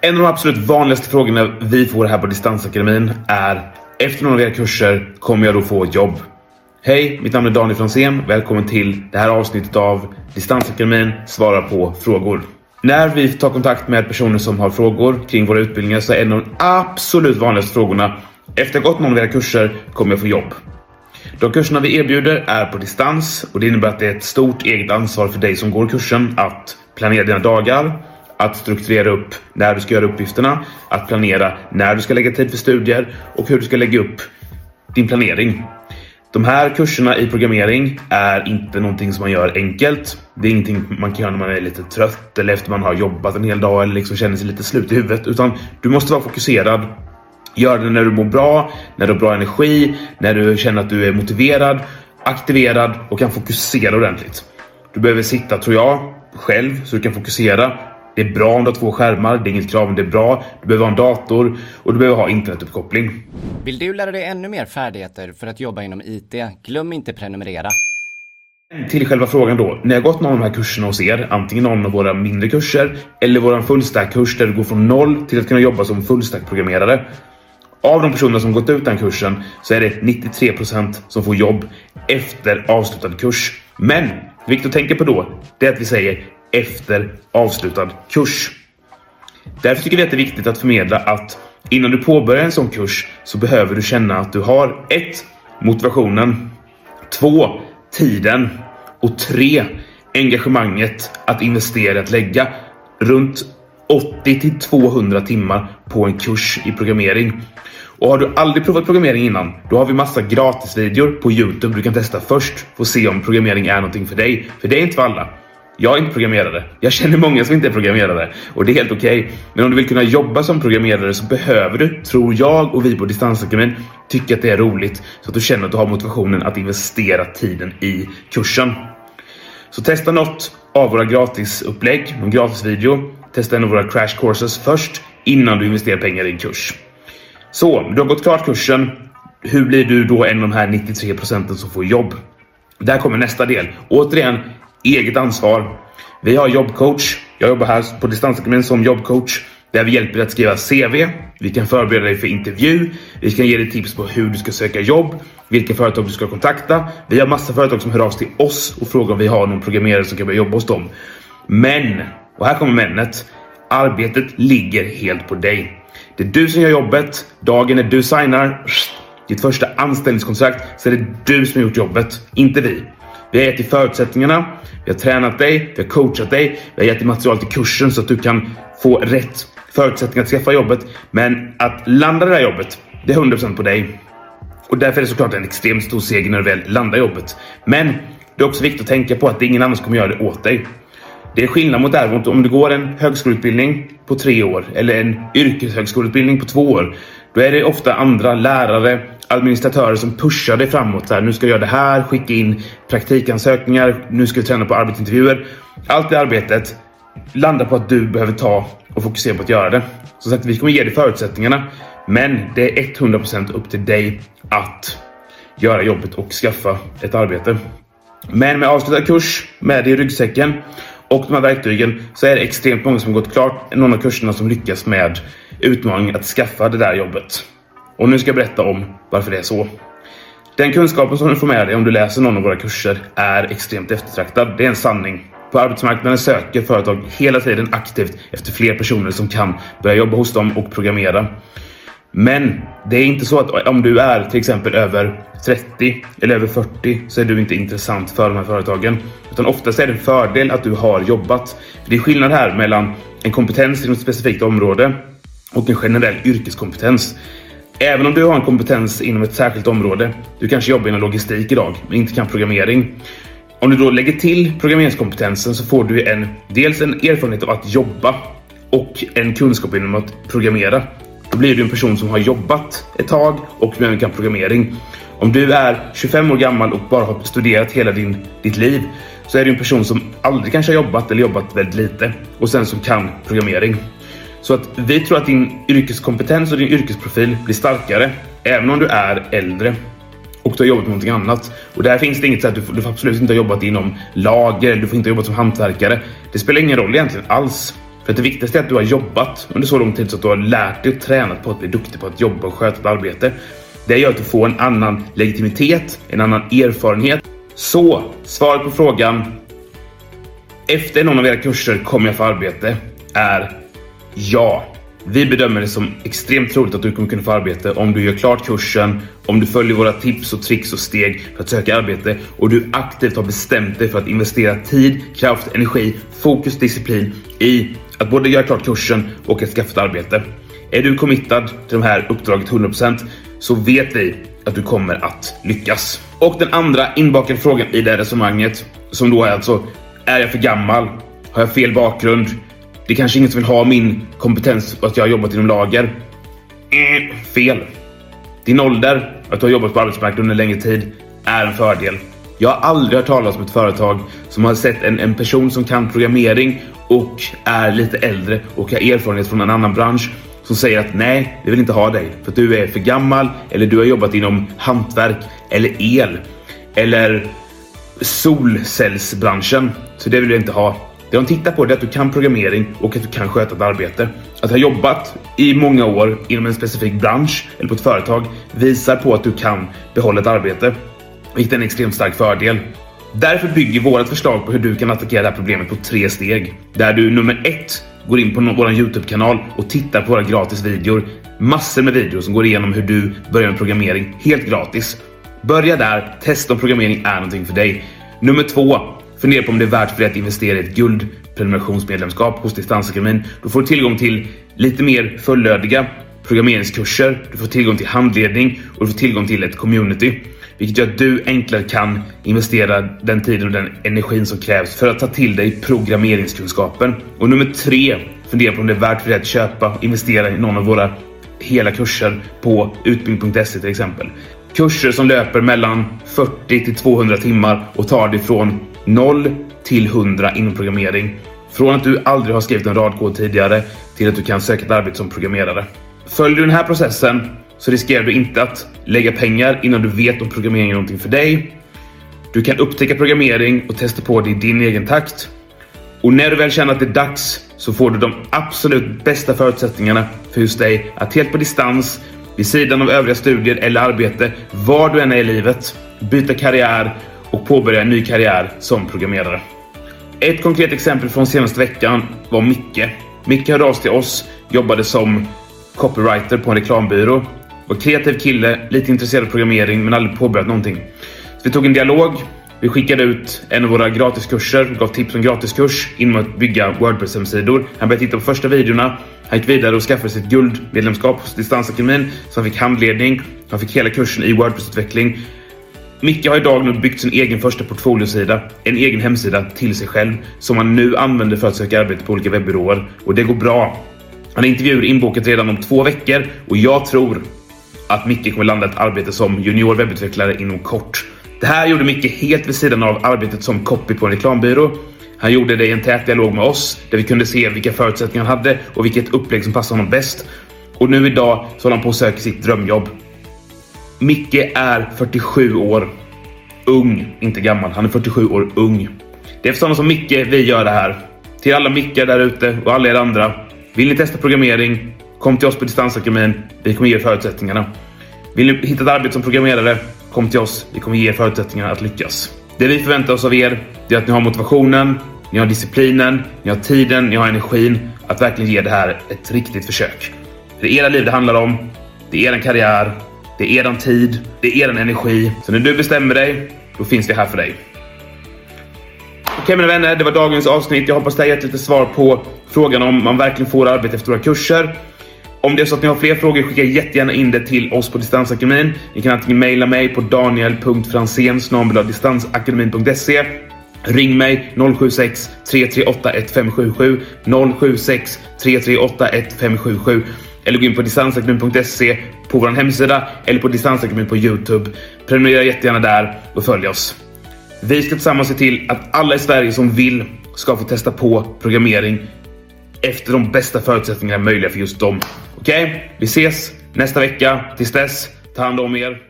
En av de absolut vanligaste frågorna vi får här på Distansakademin är efter några av era kurser kommer jag då få ett jobb? Hej, mitt namn är Daniel Franzén. Välkommen till det här avsnittet av Distansakademin svarar på frågor. När vi tar kontakt med personer som har frågor kring våra utbildningar så är en av de absolut vanligaste frågorna efter att ha gått någon av era kurser kommer jag få jobb. De kurserna vi erbjuder är på distans och det innebär att det är ett stort eget ansvar för dig som går kursen att planera dina dagar, att strukturera upp när du ska göra uppgifterna, att planera när du ska lägga tid för studier och hur du ska lägga upp din planering. De här kurserna i programmering är inte någonting som man gör enkelt. Det är ingenting man kan göra när man är lite trött eller efter man har jobbat en hel dag eller liksom känner sig lite slut i huvudet, utan du måste vara fokuserad. Gör det när du mår bra, när du har bra energi, när du känner att du är motiverad, aktiverad och kan fokusera ordentligt. Du behöver sitta, tror jag, själv så du kan fokusera. Det är bra om du har två skärmar, det är inget krav, men det är bra. Du behöver ha en dator och du behöver ha internetuppkoppling. Vill du lära dig ännu mer färdigheter för att jobba inom IT? Glöm inte prenumerera. Till själva frågan då. När jag gått någon av de här kurserna hos er, antingen någon av våra mindre kurser eller våran fullstack-kurs där du går från noll till att kunna jobba som fullstack-programmerare. Av de personer som gått ut den kursen så är det 93% som får jobb efter avslutad kurs. Men det är viktigt att tänka på då, det är att vi säger efter avslutad kurs. Därför tycker vi att det är viktigt att förmedla att innan du påbörjar en sån kurs så behöver du känna att du har 1. Motivationen 2. Tiden och 3. Engagemanget att investera, att lägga runt 80 till 200 timmar på en kurs i programmering. Och har du aldrig provat programmering innan, då har vi massa gratisvideor på Youtube du kan testa först och se om programmering är någonting för dig. För det är inte för alla. Jag är inte programmerare. Jag känner många som inte är programmerare och det är helt okej. Okay. Men om du vill kunna jobba som programmerare så behöver du, tror jag och vi på Distansakademin, tycka att det är roligt så att du känner att du har motivationen att investera tiden i kursen. Så testa något av våra gratisupplägg, någon gratisvideo. Testa en av våra crash courses först innan du investerar pengar i en kurs. Så, du har gått klart kursen. Hur blir du då en av de här 93 procenten som får jobb? Där kommer nästa del. Återigen, eget ansvar. Vi har jobbcoach. Jag jobbar här på Distansakademin som jobbcoach där vi hjälper dig att skriva CV. Vi kan förbereda dig för intervju. Vi kan ge dig tips på hur du ska söka jobb, vilka företag du ska kontakta. Vi har massa företag som hör av sig till oss och frågar om vi har någon programmerare som kan börja jobba hos dem. Men, och här kommer männet. Arbetet ligger helt på dig. Det är du som gör jobbet. Dagen när du signar ditt första anställningskontrakt så är det du som har gjort jobbet, inte vi. Vi har gett dig förutsättningarna, vi har tränat dig, vi har coachat dig, vi har gett dig material till kursen så att du kan få rätt förutsättningar att skaffa jobbet. Men att landa det här jobbet, det är 100% på dig. Och därför är det såklart en extremt stor seger när du väl landar jobbet. Men det är också viktigt att tänka på att det är ingen annan som kommer göra det åt dig. Det är skillnad mot däremot om du går en högskoleutbildning på tre år eller en yrkeshögskoleutbildning på två år. Då är det ofta andra lärare, administratörer som pushar dig framåt. Så här, nu ska jag göra det här, skicka in praktikansökningar, nu ska vi träna på arbetsintervjuer. Allt det arbetet landar på att du behöver ta och fokusera på att göra det. Som sagt, vi kommer ge dig förutsättningarna, men det är 100% upp till dig att göra jobbet och skaffa ett arbete. Men med avslutad kurs, med dig i ryggsäcken och de här verktygen så är det extremt många som gått klart någon av kurserna som lyckas med utmaningen att skaffa det där jobbet. Och nu ska jag berätta om varför det är så. Den kunskapen som du får med dig om du läser någon av våra kurser är extremt eftertraktad. Det är en sanning. På arbetsmarknaden söker företag hela tiden aktivt efter fler personer som kan börja jobba hos dem och programmera. Men det är inte så att om du är till exempel över 30 eller över 40 så är du inte intressant för de här företagen. Utan oftast är det en fördel att du har jobbat. Det är skillnad här mellan en kompetens inom ett specifikt område och en generell yrkeskompetens. Även om du har en kompetens inom ett särskilt område, du kanske jobbar inom logistik idag, men inte kan programmering. Om du då lägger till programmeringskompetensen så får du en, dels en erfarenhet av att jobba och en kunskap inom att programmera. Då blir du en person som har jobbat ett tag och även kan programmering. Om du är 25 år gammal och bara har studerat hela din, ditt liv så är du en person som aldrig kanske har jobbat eller jobbat väldigt lite och sen som kan programmering. Så att vi tror att din yrkeskompetens och din yrkesprofil blir starkare även om du är äldre och du har jobbat med någonting annat. Och där finns det inget så att du, får, du får absolut inte ha jobbat inom lager, du får inte ha jobbat som hantverkare. Det spelar ingen roll egentligen alls. För att det viktigaste är att du har jobbat under så lång tid så att du har lärt dig och tränat på att bli duktig på att jobba och sköta ett arbete. Det gör att du får en annan legitimitet, en annan erfarenhet. Så, svaret på frågan efter någon av era kurser kommer jag få arbete är ja. Vi bedömer det som extremt troligt att du kommer kunna få arbete om du gör klart kursen, om du följer våra tips och tricks och steg för att söka arbete och du aktivt har bestämt dig för att investera tid, kraft, energi, fokus, disciplin i att både göra klart kursen och att skaffa ett arbete. Är du committad till det här uppdraget 100% så vet vi att du kommer att lyckas. Och den andra inbakade frågan i det här resonemanget som då är alltså är jag för gammal? Har jag fel bakgrund? Det är kanske ingen som vill ha min kompetens att jag har jobbat inom lager. Eh, fel. Din ålder, att du har jobbat på arbetsmarknaden under längre tid, är en fördel. Jag har aldrig hört talas om ett företag som har sett en, en person som kan programmering och är lite äldre och har erfarenhet från en annan bransch som säger att nej, vi vill inte ha dig för att du är för gammal eller du har jobbat inom hantverk eller el eller solcellsbranschen. Så det vill vi inte ha. Det de tittar på är att du kan programmering och att du kan sköta ett arbete. Att ha jobbat i många år inom en specifik bransch eller på ett företag visar på att du kan behålla ett arbete. Vilket är en extremt stark fördel. Därför bygger vårt förslag på hur du kan attackera det här problemet på tre steg. Där du nummer ett går in på vår Youtube-kanal och tittar på våra gratis videor. Massor med videor som går igenom hur du börjar med programmering helt gratis. Börja där, testa om programmering är någonting för dig. Nummer två, fundera på om det är värt för dig att investera i ett guldprenumerationsmedlemskap hos Distansakademin. Då får du tillgång till lite mer fullödiga programmeringskurser, du får tillgång till handledning och du får tillgång till ett community. Vilket gör att du enklare kan investera den tiden och den energin som krävs för att ta till dig programmeringskunskapen. Och nummer tre, fundera på om det är värt för dig att köpa och investera i någon av våra hela kurser på utbildning.se till exempel. Kurser som löper mellan 40 till 200 timmar och tar dig från 0 till 100 inom programmering. Från att du aldrig har skrivit en radkod tidigare till att du kan söka ett arbete som programmerare. Följer du den här processen så riskerar du inte att lägga pengar innan du vet om programmering är någonting för dig. Du kan upptäcka programmering och testa på det i din egen takt. Och när du väl känner att det är dags så får du de absolut bästa förutsättningarna för just dig att helt på distans, vid sidan av övriga studier eller arbete, var du än är i livet, byta karriär och påbörja en ny karriär som programmerare. Ett konkret exempel från senaste veckan var Micke. Micke hörde av sig till oss, jobbade som copywriter på en reklambyrå. Var kreativ kille, lite intresserad av programmering men aldrig påbörjat någonting. Så vi tog en dialog. Vi skickade ut en av våra gratiskurser, gav tips om gratiskurs inom att bygga Wordpress-hemsidor. Han började titta på första videorna. Han gick vidare och skaffade sitt guldmedlemskap hos Distansakademin. Så han fick handledning. Han fick hela kursen i Wordpress-utveckling. Micke har idag nu byggt sin egen första portfoliosida, en egen hemsida till sig själv som han nu använder för att söka arbete på olika webbyråer och det går bra. Han har intervjuer inbokat redan om två veckor och jag tror att Micke kommer landa ett arbete som junior webbutvecklare inom kort. Det här gjorde Micke helt vid sidan av arbetet som copy på en reklambyrå. Han gjorde det i en tät dialog med oss där vi kunde se vilka förutsättningar han hade och vilket upplägg som passade honom bäst. Och nu idag så håller han på att söka sitt drömjobb. Micke är 47 år. Ung, inte gammal. Han är 47 år ung. Det är för sådana som Micke vi gör det här. Till alla Mickar där ute och alla er andra. Vill ni testa programmering? Kom till oss på Distansakademin. Vi kommer ge er förutsättningarna. Vill ni hitta ett arbete som programmerare? Kom till oss. Vi kommer ge er förutsättningarna att lyckas. Det vi förväntar oss av er är att ni har motivationen, ni har disciplinen, ni har tiden, ni har energin att verkligen ge det här ett riktigt försök. Det är era liv det handlar om. Det är er karriär. Det är eran tid. Det är eran energi. Så när du bestämmer dig, då finns det här för dig. Okej mina vänner, det var dagens avsnitt. Jag hoppas det har gett lite svar på frågan om man verkligen får arbete efter våra kurser. Om det är så att ni har fler frågor, skicka jättegärna in det till oss på Distansakademin. Ni kan antingen mejla mig på daniel.fransén distansakademin.se Ring mig 076 338 1577 076 338 1577 eller gå in på distansakademin.se på vår hemsida eller på Distansakademin på Youtube. Prenumerera jättegärna där och följ oss. Vi ska tillsammans se till att alla i Sverige som vill ska få testa på programmering efter de bästa förutsättningarna möjliga för just dem. Okej, okay? vi ses nästa vecka. Tills dess, ta hand om er.